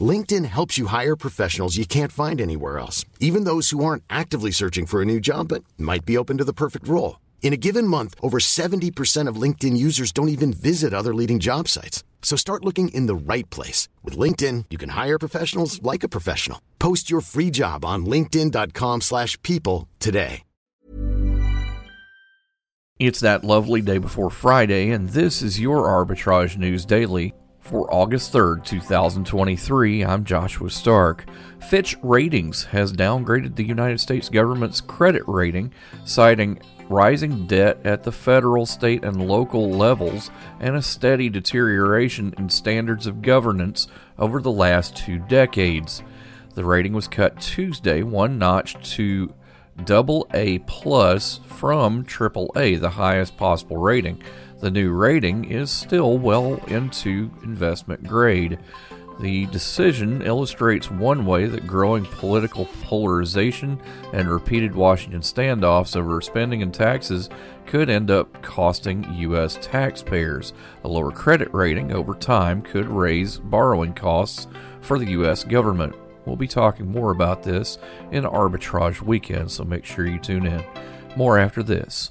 LinkedIn helps you hire professionals you can't find anywhere else, even those who aren't actively searching for a new job but might be open to the perfect role. In a given month, over 70% of LinkedIn users don't even visit other leading job sites. So start looking in the right place. With LinkedIn, you can hire professionals like a professional. Post your free job on linkedin.com slash people today. It's that lovely day before Friday, and this is your Arbitrage News Daily for August 3rd, 2023. I'm Joshua Stark. Fitch Ratings has downgraded the United States government's credit rating, citing rising debt at the federal, state, and local levels, and a steady deterioration in standards of governance over the last two decades. The rating was cut Tuesday one notch to double A plus from triple A, the highest possible rating. The new rating is still well into investment grade. The decision illustrates one way that growing political polarization and repeated Washington standoffs over spending and taxes could end up costing U.S. taxpayers. A lower credit rating over time could raise borrowing costs for the U.S. government. We'll be talking more about this in Arbitrage Weekend, so make sure you tune in. More after this.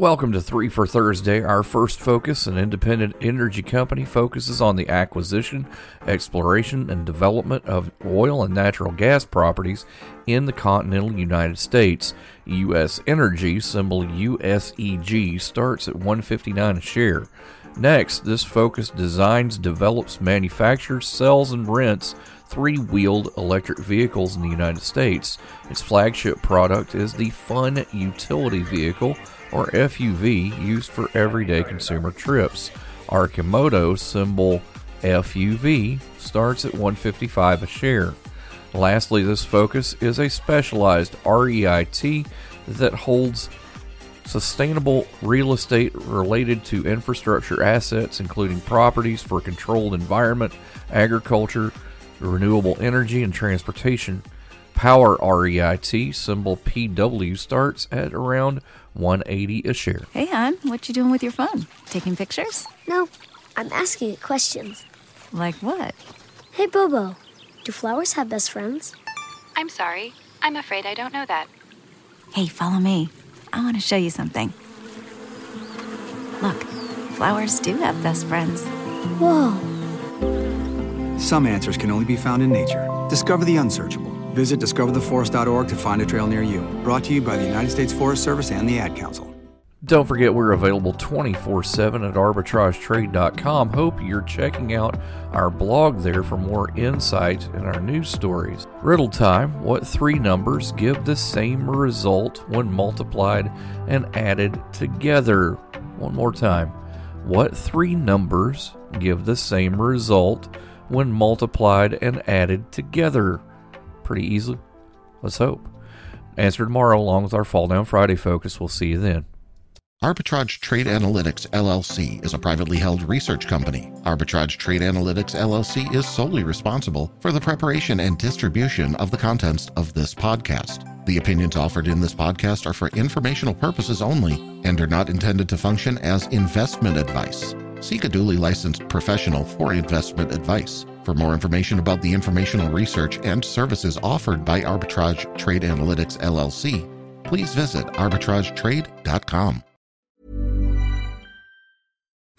Welcome to Three for Thursday. Our first focus, an independent energy company, focuses on the acquisition, exploration, and development of oil and natural gas properties in the continental United States. U.S. Energy, symbol USEG, starts at 159 a share. Next, this focus designs, develops, manufactures, sells, and rents three wheeled electric vehicles in the United States. Its flagship product is the Fun Utility Vehicle, or FUV, used for everyday consumer trips. Arcimoto, symbol FUV, starts at 155 a share. Lastly, this focus is a specialized REIT that holds sustainable real estate related to infrastructure assets, including properties for controlled environment, agriculture, renewable energy, and transportation. Power REIT, symbol PW, starts at around 180 a share. Hey, hon, what you doing with your phone? Taking pictures? No, I'm asking it questions. Like what? Hey, Bobo, do flowers have best friends? I'm sorry. I'm afraid I don't know that. Hey, follow me. I want to show you something. Look, flowers do have best friends. Whoa. Some answers can only be found in nature. Discover the unsearchable. Visit discovertheforest.org to find a trail near you. Brought to you by the United States Forest Service and the Ad Council. Don't forget we're available 24 7 at arbitragetrade.com. Hope you're checking out our blog there for more insight in our news stories. Riddle time What three numbers give the same result when multiplied and added together? One more time. What three numbers give the same result when multiplied and added together? Pretty easily. Let's hope. Answer tomorrow along with our Fall Down Friday focus. We'll see you then. Arbitrage Trade Analytics LLC is a privately held research company. Arbitrage Trade Analytics LLC is solely responsible for the preparation and distribution of the contents of this podcast. The opinions offered in this podcast are for informational purposes only and are not intended to function as investment advice. Seek a duly licensed professional for investment advice. For more information about the informational research and services offered by Arbitrage Trade Analytics LLC, please visit arbitragetrade.com.